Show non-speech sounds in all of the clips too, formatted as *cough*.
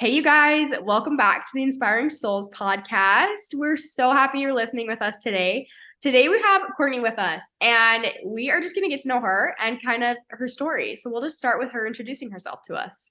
Hey, you guys, welcome back to the Inspiring Souls podcast. We're so happy you're listening with us today. Today, we have Courtney with us, and we are just going to get to know her and kind of her story. So, we'll just start with her introducing herself to us.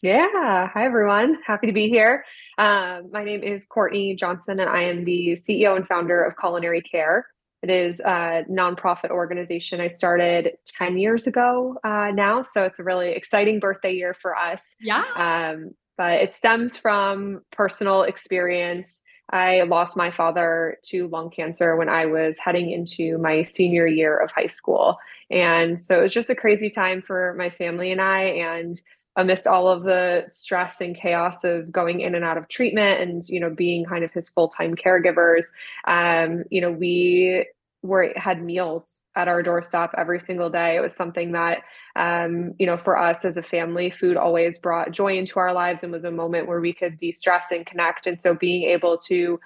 Yeah. Hi, everyone. Happy to be here. Uh, my name is Courtney Johnson, and I am the CEO and founder of Culinary Care. It is a nonprofit organization I started 10 years ago uh, now. So it's a really exciting birthday year for us. Yeah. Um, but it stems from personal experience. I lost my father to lung cancer when I was heading into my senior year of high school. And so it was just a crazy time for my family and I. And amidst all of the stress and chaos of going in and out of treatment and you know being kind of his full-time caregivers um, you know we were had meals at our doorstep every single day. It was something that, um, you know, for us as a family, food always brought joy into our lives and was a moment where we could de-stress and connect. And so being able to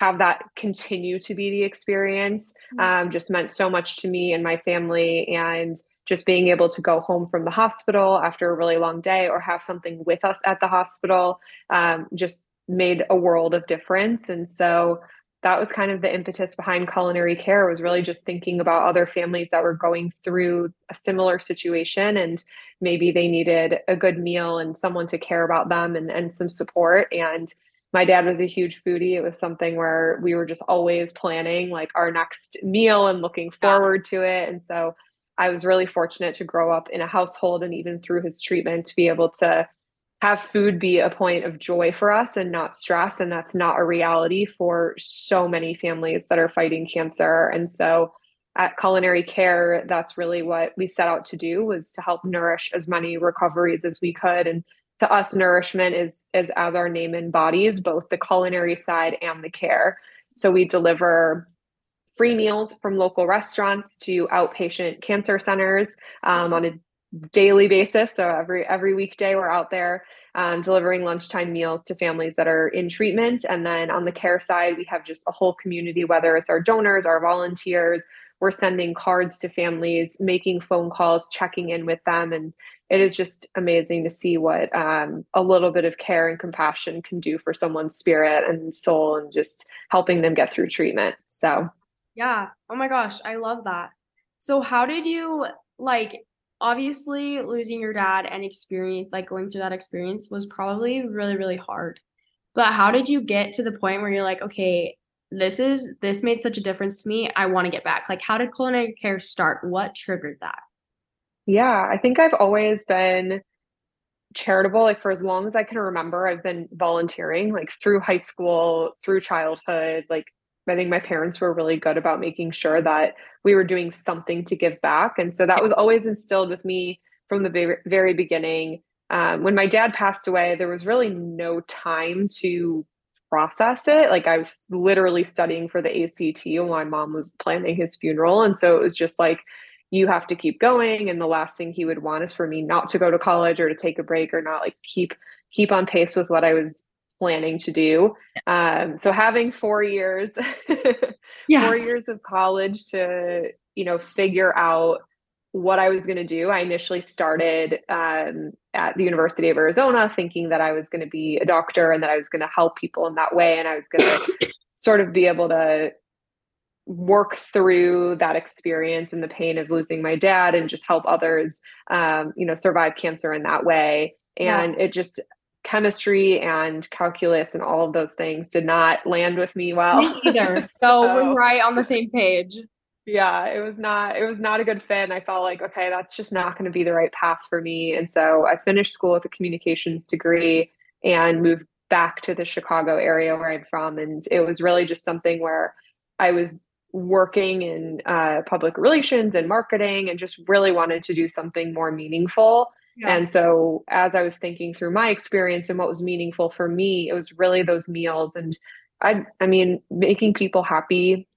have that continue to be the experience mm-hmm. um, just meant so much to me and my family. And just being able to go home from the hospital after a really long day or have something with us at the hospital um, just made a world of difference. And so that was kind of the impetus behind culinary care was really just thinking about other families that were going through a similar situation and maybe they needed a good meal and someone to care about them and, and some support. And my dad was a huge foodie. It was something where we were just always planning like our next meal and looking forward to it. And so i was really fortunate to grow up in a household and even through his treatment to be able to have food be a point of joy for us and not stress. And that's not a reality for so many families that are fighting cancer. And so at culinary care, that's really what we set out to do was to help nourish as many recoveries as we could. And to us, nourishment is, is as our name embodies, both the culinary side and the care. So we deliver free meals from local restaurants to outpatient cancer centers um, on a daily basis. So every every weekday we're out there um, delivering lunchtime meals to families that are in treatment. And then on the care side, we have just a whole community, whether it's our donors, our volunteers. We're sending cards to families, making phone calls, checking in with them, and it is just amazing to see what um, a little bit of care and compassion can do for someone's spirit and soul, and just helping them get through treatment. So, yeah. Oh my gosh, I love that. So, how did you like obviously losing your dad and experience like going through that experience was probably really really hard. But how did you get to the point where you're like okay this is this made such a difference to me i want to get back. Like how did culinary care start? What triggered that? Yeah i think i've always been charitable like for as long as i can remember i've been volunteering like through high school through childhood like I think my parents were really good about making sure that we were doing something to give back. And so that was always instilled with me from the very, beginning. Um, when my dad passed away, there was really no time to process it. Like I was literally studying for the ACT while my mom was planning his funeral. And so it was just like, you have to keep going. And the last thing he would want is for me not to go to college or to take a break or not like keep keep on pace with what I was planning to do. Um, so having four years, *laughs* yeah. four years of college to, you know, figure out what I was going to do. I initially started um, at the University of Arizona thinking that I was going to be a doctor and that I was going to help people in that way. And I was going *coughs* to sort of be able to work through that experience and the pain of losing my dad and just help others, um, you know, survive cancer in that way. And yeah. it just, chemistry and calculus and all of those things did not land with me well. Me either. so, *laughs* so we're right on the same page. Yeah it was not it was not a good fit and i felt like okay that's just not going to be the right path for me. And so i finished school with a communications degree and moved back to the chicago area where i'm from and it was really just something where i was working in uh, public relations and marketing and just really wanted to do something more meaningful and so, as I was thinking through my experience and what was meaningful for me, it was really those meals. And I, I mean, making people happy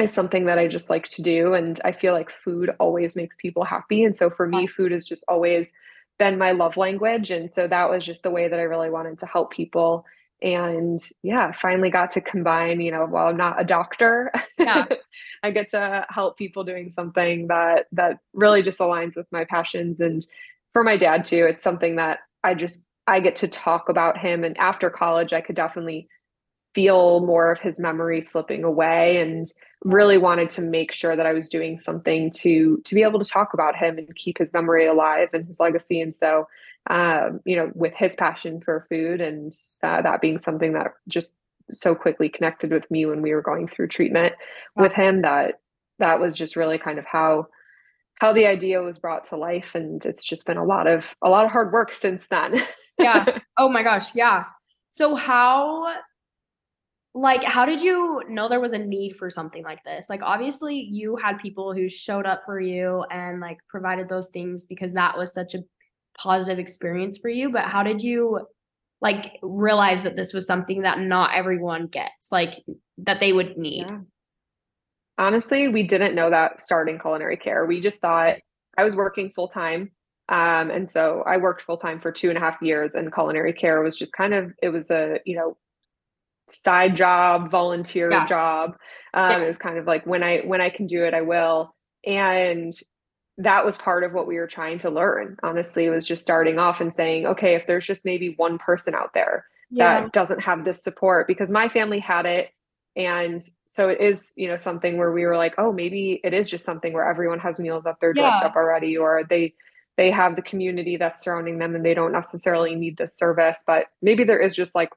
is something that I just like to do. And I feel like food always makes people happy. And so, for me, food has just always been my love language. And so, that was just the way that I really wanted to help people. And yeah, finally got to combine, you know, while I'm not a doctor, yeah. *laughs* I get to help people doing something that that really just aligns with my passions and for my dad too it's something that i just I get to talk about him. And after college, I could definitely feel more of his memory slipping away and really wanted to make sure that I was doing something to to be able to talk about him and keep his memory alive and his legacy. And so, um, you know, with his passion for food and uh, that being something that just so quickly connected with me when we were going through treatment with him, that that was just really kind of how how the idea was brought to life and it's just been a lot of a lot of hard work since then. Yeah. *laughs* Oh my gosh yeah. So how like how did you know there was a need for something like this? Like obviously you had people who showed up for you and like provided those things because that was such a positive experience for you but how did you like realize that this was something that not everyone gets like that they would need? Yeah. Honestly we didn't know that starting culinary care we just thought i was working full-time um, and so i worked full-time for two and a half years and culinary care was just kind of it was a you know side job, volunteer yeah. job. Um, yeah. It was kind of like when I when I can do it, I will. And that was part of what we were trying to learn. Honestly, it was just starting off and saying, okay, if there's just maybe one person out there yeah. that doesn't have this support, because my family had it, and so it is, you know, something where we were like, oh, maybe it is just something where everyone has meals up their doorstep already, or they they have the community that's surrounding them and they don't necessarily need this service but maybe there is just like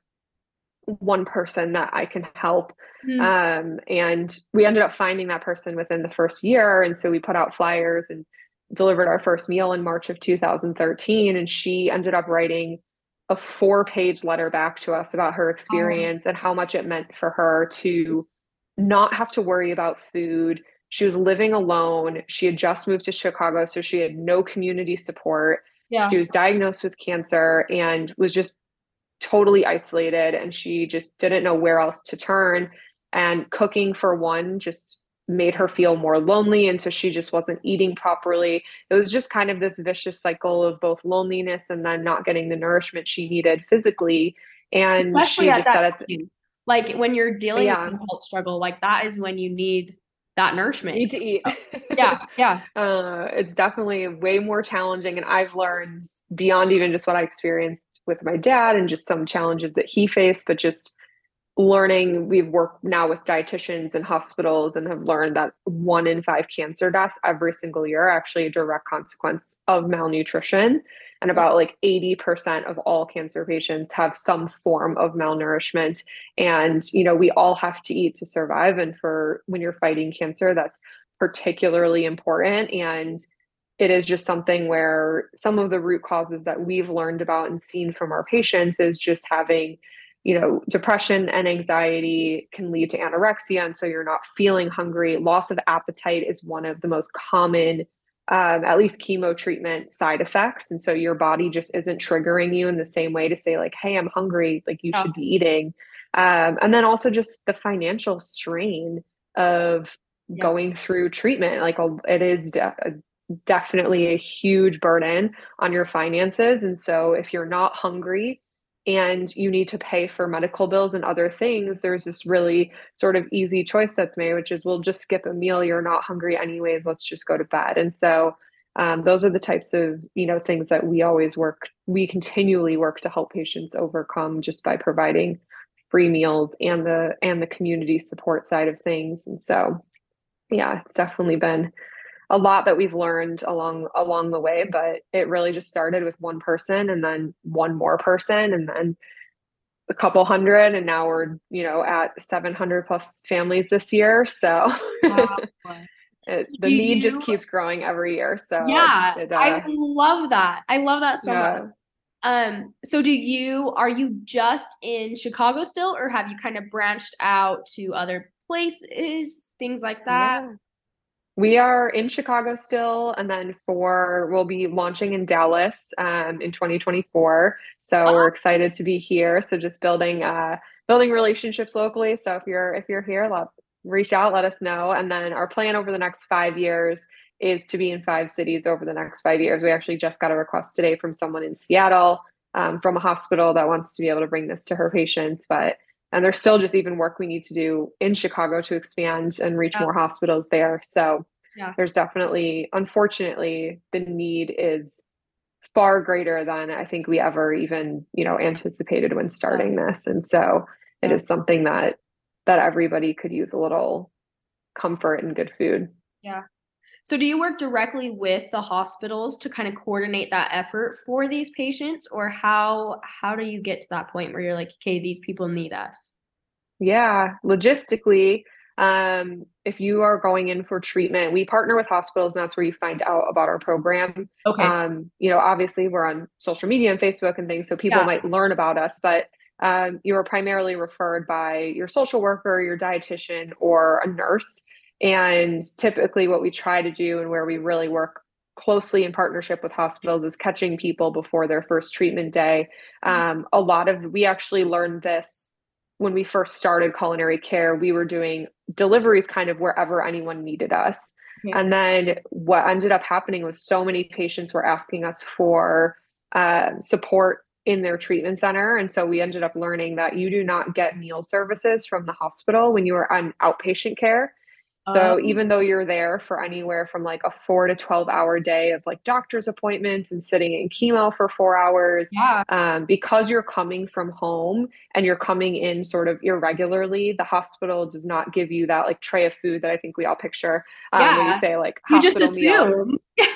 one person that I can help. Mm-hmm. Um, and we ended up finding that person within the first year. And so we put out flyers and delivered our first meal in March of 2013. And she ended up writing a four page letter back to us about her experience oh. and how much it meant for her to not have to worry about food. She was living alone. She had just moved to Chicago, so she had no community support. Yeah. She was diagnosed with cancer and was just totally isolated and she just didn't know where else to turn. And cooking, for one, just made her feel more lonely. And so she just wasn't eating properly. It was just kind of this vicious cycle of both loneliness and then not getting the nourishment she needed physically. And Especially she just said it. Like when you're dealing yeah. with a health struggle, like that is when you need that nourishment. Need to eat. yeah, *laughs* yeah. Uh, it's definitely way more challenging, and I've learned beyond even just what I experienced with my dad and just some challenges that he faced, but just learning we've worked now with dietitians and hospitals and have learned that one in five cancer deaths every single year are actually a direct consequence of malnutrition and about like 80% of all cancer patients have some form of malnourishment. And you know we all have to eat to survive. And for when you're fighting cancer that's particularly important. And it is just something where some of the root causes that we've learned about and seen from our patients is just having you know depression and anxiety can lead to anorexia. And so you're not feeling hungry. Loss of appetite is one of the most common um, at least chemo treatment side effects and so your body just isn't triggering you in the same way to say like hey i'm hungry like you yeah. should be eating um, and then also just the financial strain of yeah. going through treatment like it is definitely a huge burden on your finances. And so if you're not hungry and you need to pay for medical bills and other things, there's this really sort of easy choice that's made, which is we'll just skip a meal. You're not hungry anyways. Let's just go to bed. And so um, those are the types of you know things that we always work we continually work to help patients overcome just by providing free meals and the and the community support side of things and so yeah it's definitely been a lot that we've learned along along the way but it really just started with one person and then one more person and then a couple hundred and now we're you know at 700 plus families this year so wow. *laughs* it, the need you, just keeps growing every year so yeah it, uh, i love that i love that so yeah. much um so do you are you just in chicago still or have you kind of branched out to other places things like that yeah. We are in Chicago still, and then for we'll be launching in Dallas um, in 2024. So oh. we're excited to be here. So just building uh, building relationships locally. So if you're if you're here, let reach out, let us know. And then our plan over the next five years is to be in five cities over the next five years. We actually just got a request today from someone in Seattle um, from a hospital that wants to be able to bring this to her patients, but and there's still just even work we need to do in Chicago to expand and reach yeah. more hospitals there. So yeah. there's definitely, unfortunately, the need is far greater than I think we ever even, you know, anticipated when starting this. And so it is something that that everybody could use a little comfort and good food. Yeah. So do you work directly with the hospitals to kind of coordinate that effort for these patients or how how do you get to that point where you're like, okay, these people need us? Yeah, logistically, um, if you are going in for treatment, we partner with hospitals, and that's where you find out about our program. Okay. Um, you know, obviously we're on social media and Facebook and things, so people Yeah. might learn about us, but um, you are primarily referred by your social worker, your dietitian, or a nurse. And typically, what we try to do and where we really work closely in partnership with hospitals is catching people before their first treatment day. Um, a lot of we actually learned this when we first started culinary care. We were doing deliveries kind of wherever anyone needed us. Okay. And then what ended up happening was so many patients were asking us for uh, support in their treatment center. And so we ended up learning that you do not get meal services from the hospital when you are on outpatient care. So Oh. even though you're there for anywhere from like a four to 12 hour day of like doctor's appointments and sitting in chemo for four hours, Yeah. um, because you're coming from home and you're coming in sort of irregularly, the hospital does not give you that like tray of food that I think we all picture um, when you say like hospital meal. *laughs*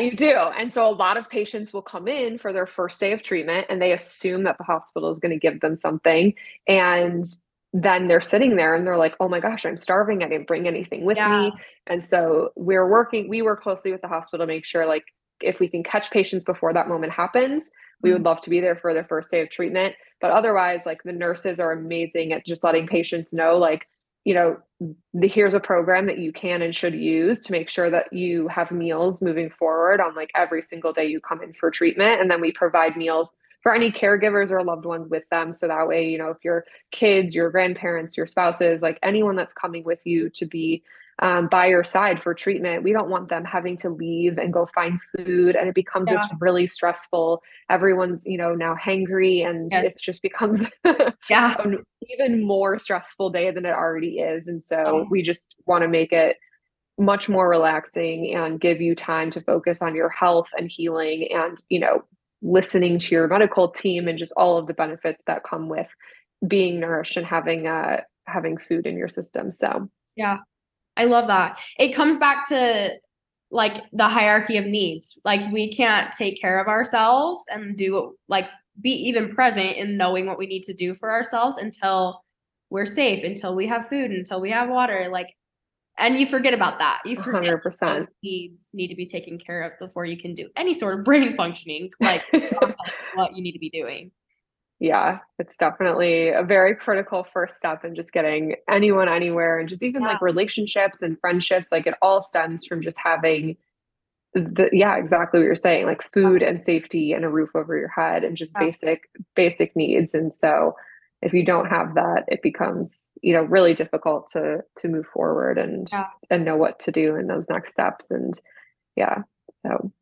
You do. And so a lot of patients will come in for their first day of treatment and they assume that the hospital is going to give them something. And then they're sitting there and they're like, oh my gosh, I'm starving. I didn't bring anything with Yeah. me. And so we're working, we work closely with the hospital to make sure like if we can catch patients before that moment happens, we would mm. love to be there for their first day of treatment. But otherwise, like the nurses are amazing at just letting patients know, like, you know, the, here's a program that you can and should use to make sure that you have meals moving forward on like every single day you come in for treatment. And then we provide meals for any caregivers or loved ones with them. So that way, you know, if your kids, your grandparents, your spouses, like anyone that's coming with you to be um, by your side for treatment, we don't want them having to leave and go find food. And it becomes this Yeah. really stressful, everyone's, you know, now hangry and Yes. it just becomes *laughs* Yeah. an even more stressful day than it already is. And so Oh. we just want to make it much more relaxing and give you time to focus on your health and healing and, you know, listening to your medical team and just all of the benefits that come with being nourished and having uh having food in your system. So Yeah. I love that. It comes back to like the hierarchy of needs. Like we can't take care of ourselves and do like be even present in knowing what we need to do for ourselves until we're safe, until we have food, until we have water. Like and you forget about that. You forget 100%. needs need to be taken care of before you can do any sort of *laughs* brain functioning, like *laughs* what you need to be doing. yeah, it's definitely a very critical first step in just getting anyone anywhere and just even Yeah. like relationships and friendships. Like it all stems from just having the yeah, exactly what you're saying, like food and safety and a roof over your head and just Yeah. basic basic needs. And so if you don't have that, it becomes, you know, really difficult to to move forward and Yeah. and know what to do in those next steps. And yeah. So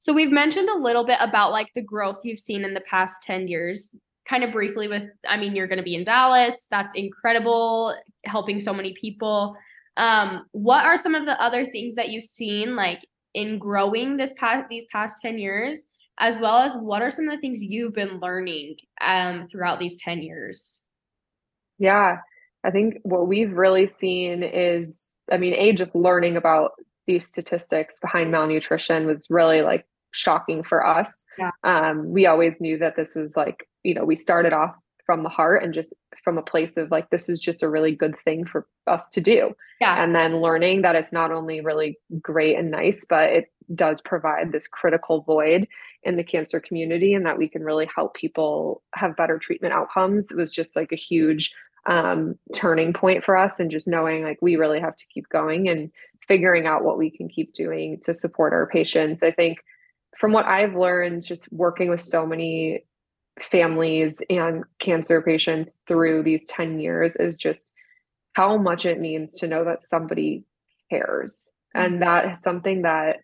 So we've mentioned a little bit about like the growth you've seen in the past 10 years. Kind of briefly with I mean you're going to be in Dallas. That's incredible, helping so many people. Um what are some of the other things that you've seen like in growing this past these past 10 years as well as what are some of the things you've been learning um throughout these 10 years? Yeah, I think what we've really seen is, I mean, A, just learning about these statistics behind malnutrition was really like shocking for us. Yeah. Um, we always knew that this was like, you know, we started off from the heart and just from a place of like, this is just a really good thing for us to do. Yeah. And then learning that it's not only really great and nice, but it does provide this critical void in the cancer community and that we can really help people have better treatment outcomes. It was just like a huge um, turning point for us and just knowing like we really have to keep going and figuring out what we can keep doing to support our patients. I think from what I've learned, just working with so many families and cancer patients through these 10 years is just how much it means to know that somebody cares. And that is something that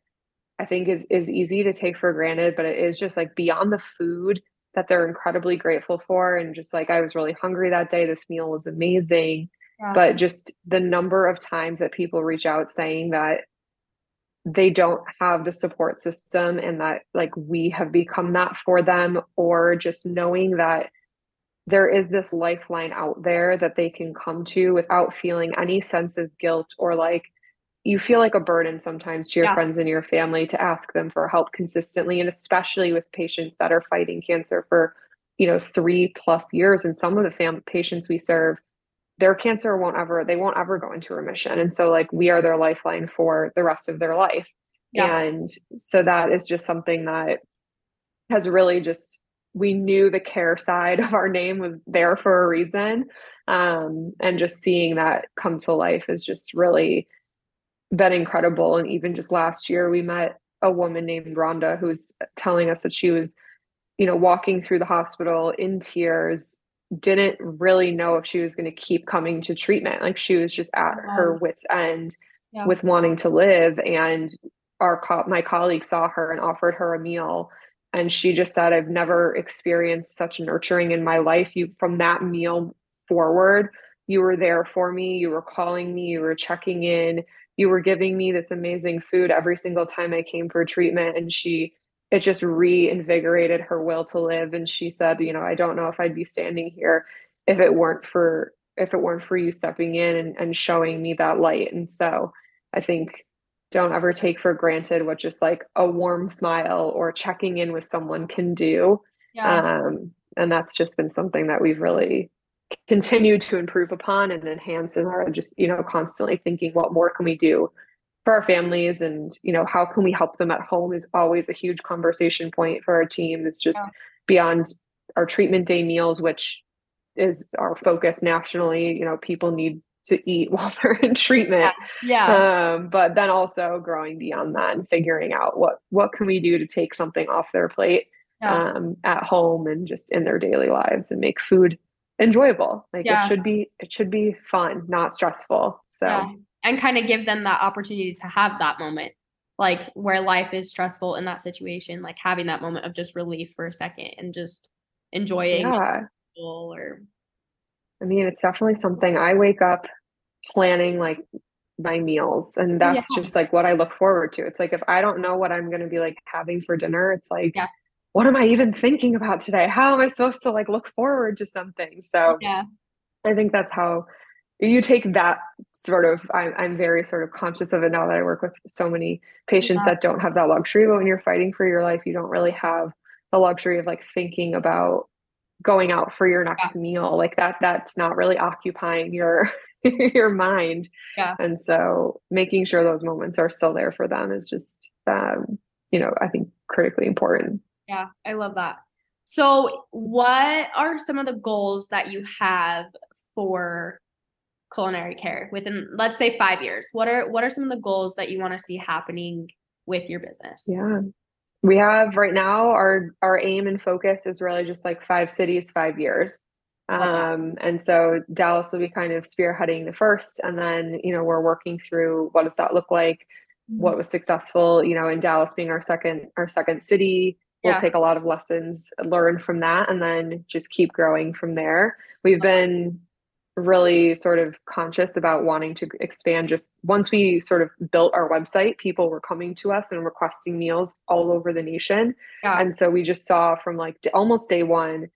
I think is is easy to take for granted, but it is just like beyond the food that they're incredibly grateful for. And just like I was really hungry that day. This meal was amazing. Yeah. But just the number of times that people reach out saying that they don't have the support system and that like we have become that for them or just knowing that there is this lifeline out there that they can come to without feeling any sense of guilt or like you feel like a burden sometimes to your yeah. friends and your family to ask them for help consistently and especially with patients that are fighting cancer for you know 3 plus years and some of the fam- patients we serve their cancer won't ever they won't ever go into remission and so like we are their lifeline for the rest of their life yeah. and so that is just something that has really just we knew the care side *laughs* of our name was there for a reason um, and just seeing that come to life is just really been incredible and even just last year we met a woman named rhonda who's telling us that she was you know walking through the hospital in tears didn't really know if she was going to keep coming to treatment. Like she was just at oh, wow. her wits end yeah. with wanting to live. And our co- my colleague saw her and offered her a meal. And she just said, I've never experienced such nurturing in my life. You from that meal forward, you were there for me. You were calling me, you were checking in, you were giving me this amazing food every single time I came for treatment. And she it just reinvigorated her will to live and she said you know i don't know if i'd be standing here if it weren't for if it weren't for you stepping in and, and showing me that light and so i think don't ever take for granted what just like a warm smile or checking in with someone can do yeah. um, and that's just been something that we've really continued to improve upon and enhance and are just you know constantly thinking what more can we do for our families and you know how can we help them at home is always a huge conversation point for our team it's just yeah. beyond our treatment day meals which is our focus nationally you know people need to eat *laughs* while they're in treatment yeah, yeah. Um, but then also growing beyond that and figuring out what what can we do to take something off their plate yeah. um, at home and just in their daily lives and make food enjoyable like yeah. it should be it should be fun not stressful so and kind of give them that opportunity to have that moment like where life is stressful in that situation like having that moment of just relief for a second and just enjoying yeah. or i mean it's definitely something i wake up planning like my meals and that's yeah. just like what i look forward to it's like if i don't know what i'm going to be like having for dinner it's like yeah. What am i even thinking about today? How am i supposed to like look forward to something? So yeah. I think that's how you take that sort of I'm, I'm very sort of conscious of it now that i work with so many patients yeah. that don't have that luxury but when you're fighting for your life you don't really have the luxury of like thinking about going out for your next yeah. meal. Like that that's not really occupying your *laughs* your mind. Yeah. And so making sure those moments are still there for them is just um you know i think critically important yeah i love that. So what are some of the goals that you have for culinary care within let's say 5 years? What are what are some of the goals that you want to see happening with your business? Yeah. We have right now our our aim and focus is really just like five cities five years. Um and so dallas will be kind of spearheading the first and then you know we're working through what does that look like? Mm-hmm. what was successful you know in dallas being our second our second city we'll yeah. take a lot of lessons learn from that and then just keep growing from there we've been really sort of conscious about wanting to expand just once we sort of built our website people were coming to us and requesting meals all over the nation yeah. and so we just saw from like almost day one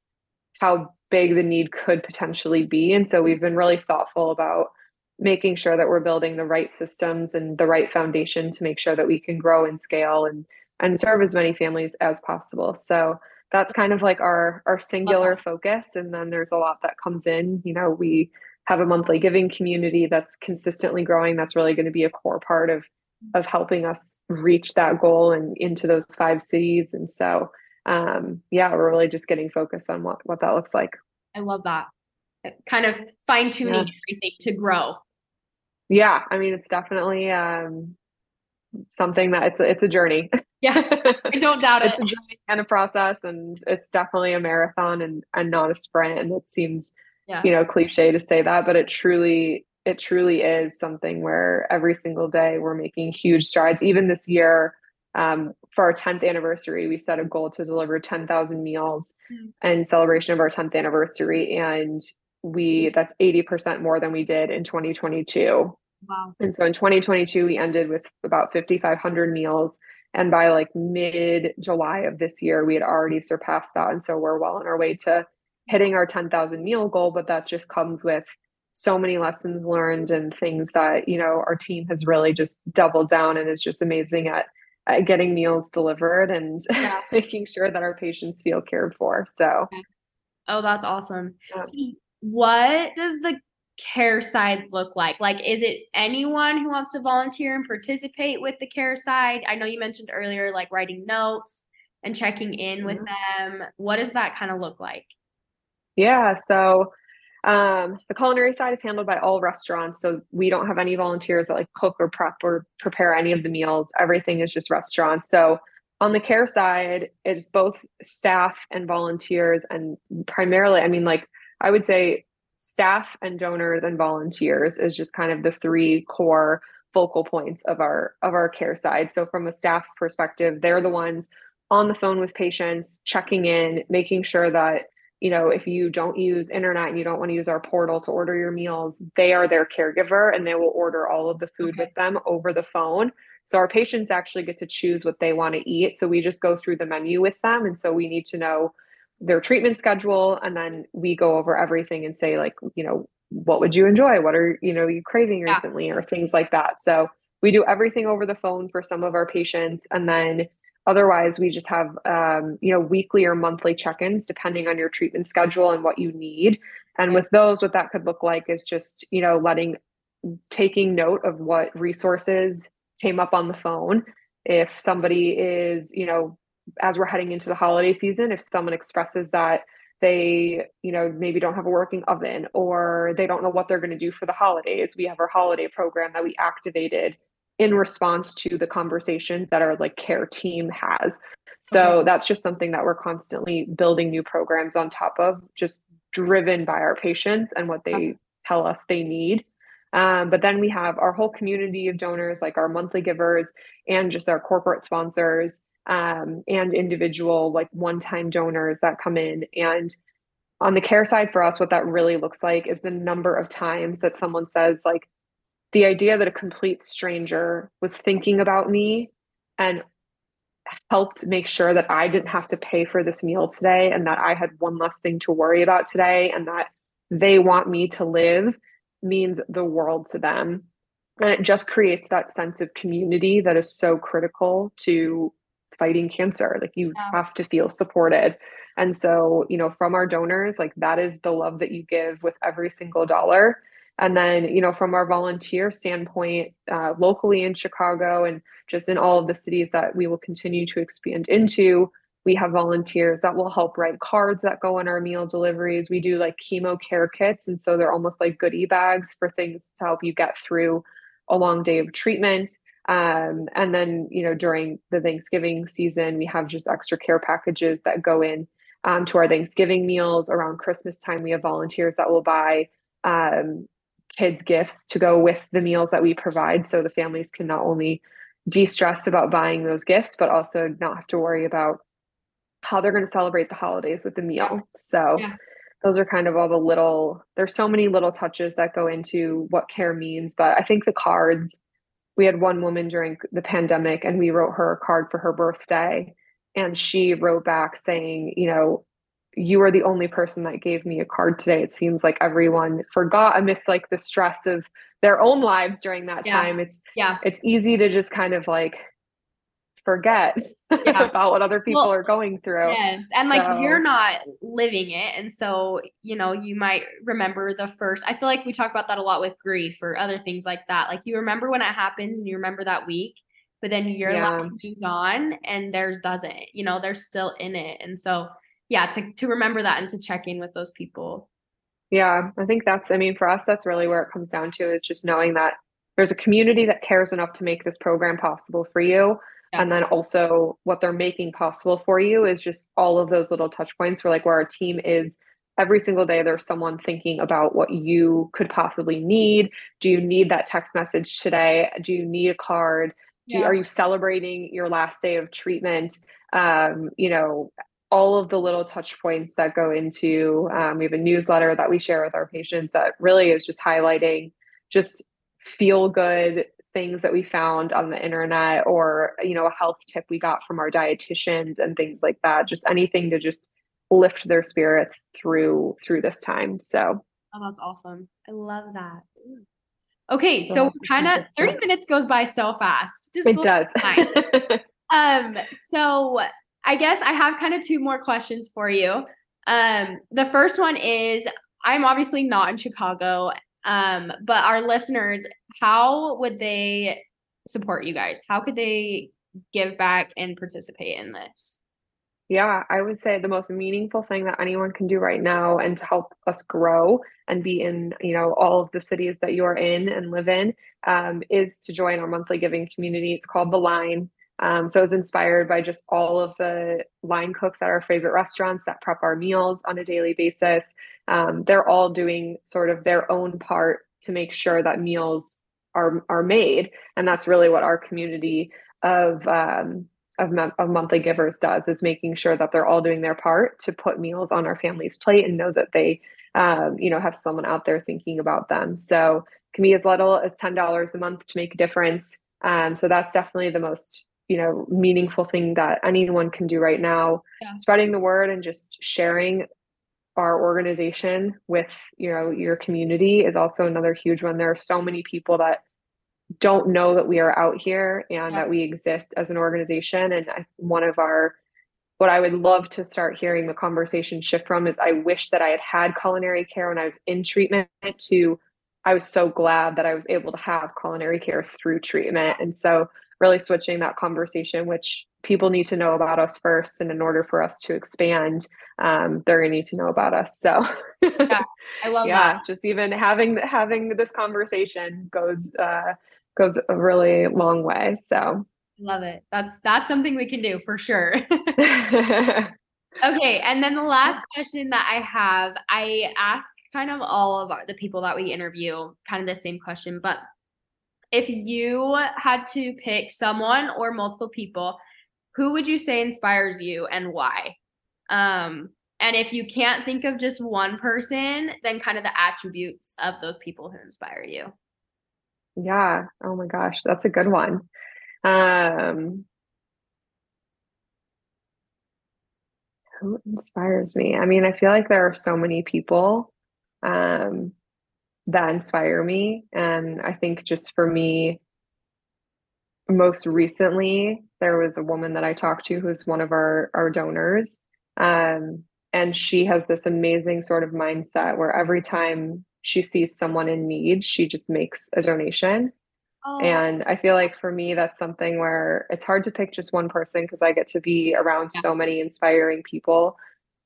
how big the need could potentially be and so we've been really thoughtful about making sure that we're building the right systems and the right foundation to make sure that we can grow and scale and and serve as many families as possible. So that's kind of like our our singular focus. And then there's a lot that comes in. You know we have a monthly giving community that's consistently growing. That's really going to be a core part of of helping us reach that goal and into those five cities. And so um yeah we're really just getting focused on what what that looks like. I love that. Kind of fine tuning yeah. everything to grow. Yeah i mean it's definitely um something that it's it's a journey *laughs* Yeah, *laughs* I don't doubt it. It's a journey and a process, and it's definitely a marathon and and not a sprint. And it seems, yeah. you know, cliche to say that, but it truly it truly is something where every single day we're making huge strides. Even this year, um, for our 10th anniversary, we set a goal to deliver 10,000 meals mm-hmm. in celebration of our 10th anniversary, and we that's 80% more than we did in 2022 Wow. And so in 2022, we ended with about 5,500 meals. And by like mid July of this year, we had already surpassed that. And so we're well on our way to hitting our 10,000 meal goal. But that just comes with so many lessons learned and things that, you know, our team has really just doubled down and is just amazing at, at getting meals delivered and Yeah. *laughs* making sure that our patients feel cared for. So, Oh, that's awesome. Yeah. So what does the care side look like? Like, is it anyone who wants to volunteer and participate with the care side? I know you mentioned earlier, like writing notes and checking in with them. What does that kind of look like? Yeah, so um, the culinary side is handled by all restaurants. So we don't have any volunteers that like cook or prep or prepare any of the meals. Everything is just restaurants. So on the care side, it's both staff and volunteers, and primarily, I mean, like I would say staff and donors and volunteers is just kind of the three core focal points of our of our care side. So from a staff perspective, they're the ones on the phone with patients, checking in, making sure that you know, if you don't use internet and you don't want to use our portal to order your meals, they are their caregiver and they will order all of the food Okay. with them over the phone. So our patients actually get to choose what they want to eat. So we just go through the menu with them. And so we need to know their treatment schedule. And then we go over everything and say, like, you know, what would you enjoy? What are, you know, you craving Yeah. recently or things like that. So we do everything over the phone for some of our patients. And then Otherwise, we just have um, you know weekly or monthly check-ins depending on your treatment schedule and what you need. And with those, what that could look like is just you know letting taking note of what resources came up on the phone. If somebody is you know as we're heading into the holiday season, if someone expresses that they you know maybe don't have a working oven or they don't know what they're going to do for the holidays, we have our holiday program that we activated in response to the conversations that our like care team has. So Okay. that's just something that we're constantly building new programs on top of, just driven by our patients and what they tell us they need. Um, but then we have our whole community of donors, like our monthly givers and just our corporate sponsors um, and individual like one-time donors that come in. And on the care side for us, what that really looks like is the number of times that someone says like, the idea that a complete stranger was thinking about me and helped make sure that I didn't have to pay for this meal today and that I had one less thing to worry about today and that they want me to live means the world to them. And it just creates that sense of community that is so critical to fighting cancer. Like you Yeah. have to feel supported. And so, you know, from our donors, like that is the love that you give with every single dollar. And then, you know, from our volunteer standpoint, uh, locally in Chicago and just in all of the cities that we will continue to expand into, we have volunteers that will help write cards that go on our meal deliveries. We do like chemo care kits. And so they're almost like goodie bags for things to help you get through a long day of treatment. Um, and then, you know, during the Thanksgiving season, we have just extra care packages that go in um, to our Thanksgiving meals. Around Christmas time, we have volunteers that will buy um, kids gifts to go with the meals that we provide so the families can not only de-stress about buying those gifts but also not have to worry about how they're going to celebrate the holidays with the meal so Yeah. those are kind of all the little there's so many little touches that go into what care means but i think the cards we had one woman during the pandemic and we wrote her a card for her birthday and she wrote back saying you know you are the only person that gave me a card today. It seems like everyone forgot amidst like the stress of their own lives during that Yeah. time. It's Yeah. it's easy to just kind of like forget Yeah. *laughs* about what other people Well, are going through. Yes. And like So- you're not living it. And so, you know, you might remember the first. I feel like we talk about that a lot with grief or other things like that. Like you remember when it happens and you remember that week, but then your Yeah. life moves on and theirs doesn't. You know, they're still in it. And so, yeah, to to remember that and to check in with those people. Yeah, I think that's, I mean, for us, that's really where it comes down to is just knowing that there's a community that cares enough to make this program possible for you. Yeah. And then also what they're making possible for you is just all of those little touch points where like where our team is every single day there's someone thinking about what you could possibly need. Do you need that text message today? Do you need a card? Do you, are you celebrating your last day of treatment? Um, you know, all of the little touch points that go into um, we have a newsletter that we share with our patients that really is just highlighting just feel good things that we found on the internet or you know a health tip we got from our dietitians and things like that just anything to just lift their spirits through through this time so. Oh that's awesome. I love that. Okay so, so kind of 30 minutes goes by so fast. Just it does. *laughs* um so i guess i have kind of two more questions for you. Um the first one is i'm obviously not in chicago um, but our listeners, how would they support you guys? How could they give back and participate in this? Yeah, I would say the most meaningful thing that anyone can do right now and to help us grow and be in, you know, all of the cities that you are in and live in um, is to join our monthly giving community. It's called The Line. Um, so I was inspired by just all of the line cooks at our favorite restaurants that prep our meals on a daily basis. Um, they're all doing sort of their own part to make sure that meals are are made, and that's really what our community of um, of, of monthly givers does is making sure that they're all doing their part to put meals on our family's plate and know that they um, you know have someone out there thinking about them. So can be as little as ten dollars a month to make a difference. Um, so that's definitely the most you know meaningful thing that anyone can do right now yeah. spreading the word and just sharing our organization with you know your community is also another huge one. There are so many people that don't know that we are out here and yeah. that we exist as an organization. And one of our what i would love to start hearing the conversation shift from is i wish that i had had culinary care when i was in treatment to i was so glad that i was able to have culinary care through treatment. And so really switching that conversation, which people need to know about us first. And in order for us to expand, um, they're going to need to know about us. So, yeah, I *laughs* love yeah, that. Just even having having this conversation goes uh, goes a really long way. So, love it. That's that's something we can do for sure. *laughs* *laughs* okay, and then the last question that I have, I ask kind of all of our, the people that we interview kind of the same question, but if you had to pick someone or multiple people, who would you say inspires you and why? Um, and if you can't think of just one person, then kind of the attributes of those people who inspire you. Yeah. Oh my gosh, that's a good one. Um, who inspires me? I mean, I feel like there are so many people. Um, that inspire me. And I think just for me, most recently, there was a woman that I talked to who's one of our, our donors. Um, and she has this amazing sort of mindset where every time she sees someone in need, she just makes a donation. Oh. And I feel like for me, that's something where it's hard to pick just one person because I get to be around yeah. so many inspiring people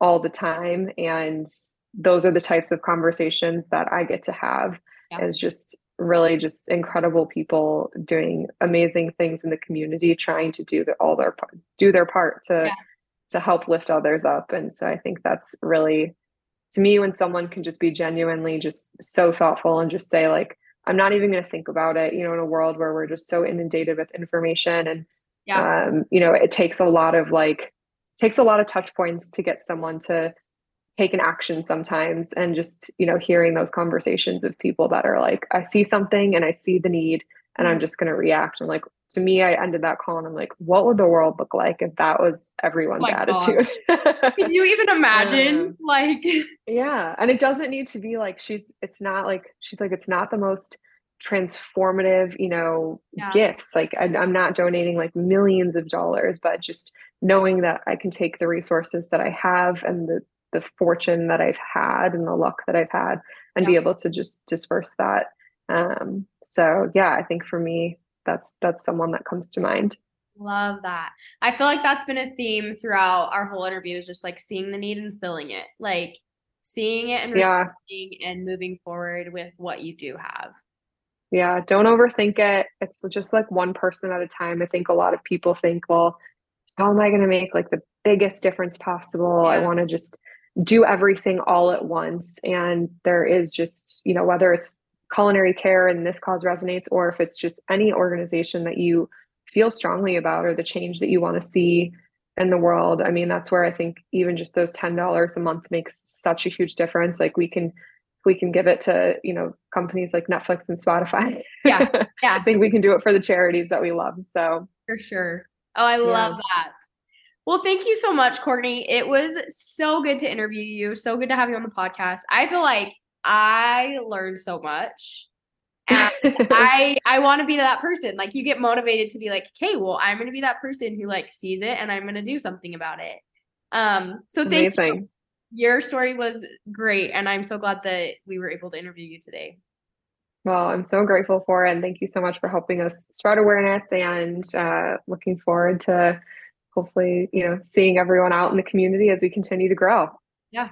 all the time. And those are the types of conversations that I get to have yeah. is just really just incredible people doing amazing things in the community trying to do the, all their do their part to yeah. to help lift others up and so I think that's really to me when someone can just be genuinely just so thoughtful and just say like I'm not even going to think about it you know in a world where we're just so inundated with information and yeah. um you know it takes a lot of like takes a lot of touch points to get someone to take an action sometimes and just you know hearing those conversations of people that are like i see something and i see the need and i'm mm-hmm. just going to react. And like to me i ended that call and i'm like what would the world look like if that was everyone's oh attitude? Can you even *laughs* imagine? Um, like yeah and it doesn't need to be like she's it's not like she's like it's not the most transformative you know yeah. gifts. Like I, i'm not donating like millions of dollars but just knowing that i can take the resources that i have and the the fortune that I've had and the luck that I've had and yeah. be able to just disperse that. Um, so yeah, I think for me, that's that's someone that comes to mind. Love that. I feel like that's been a theme throughout our whole interview is just like seeing the need and filling it. Like seeing it and respecting yeah. and moving forward with what you do have. Yeah, don't overthink it. It's just like one person at a time. I think a lot of people think, well, how am I going to make like the biggest difference possible? Yeah. I want to just do everything all at once. And there is just, you know, whether it's culinary care and this cause resonates, or if it's just any organization that you feel strongly about or the change that you want to see in the world. I mean, that's where I think even just those $10 a month makes such a huge difference. Like we can we can give it to, you know, companies like Netflix and Spotify. Yeah. *laughs* Yeah. I think we can do it for the charities that we love. So for sure. Oh, I love that. Well, thank you so much, Courtney. It was so good to interview you. So good to have you on the podcast. I feel like I learned so much. *laughs* I I want to be that person. Like you get motivated to be like, okay, well, I'm gonna be that person who like sees it and I'm gonna do something about it. Um, so thank Amazing. you. Your story was great, and I'm so glad that we were able to interview you today. Well, I'm so grateful for it. And thank you so much for helping us spread awareness and uh, looking forward to hopefully, you know, seeing everyone out in the community as we continue to grow. Yeah.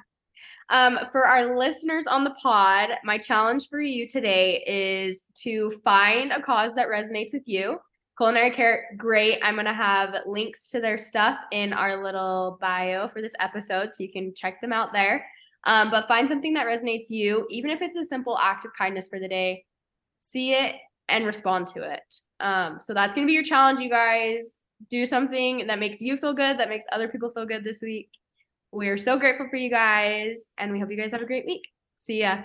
Um, for our listeners on the pod, my challenge for you today is to find a cause that resonates with you. Culinary Care, great. I'm going to have links to their stuff in our little bio for this episode, so you can check them out there. Um, but find something that resonates you, even if it's a simple act of kindness for the day. See it and respond to it. Um, so that's going to be your challenge, you guys. Do something that makes you feel good, that makes other people feel good this week. We're so grateful for you guys, and we hope you guys have a great week. See ya.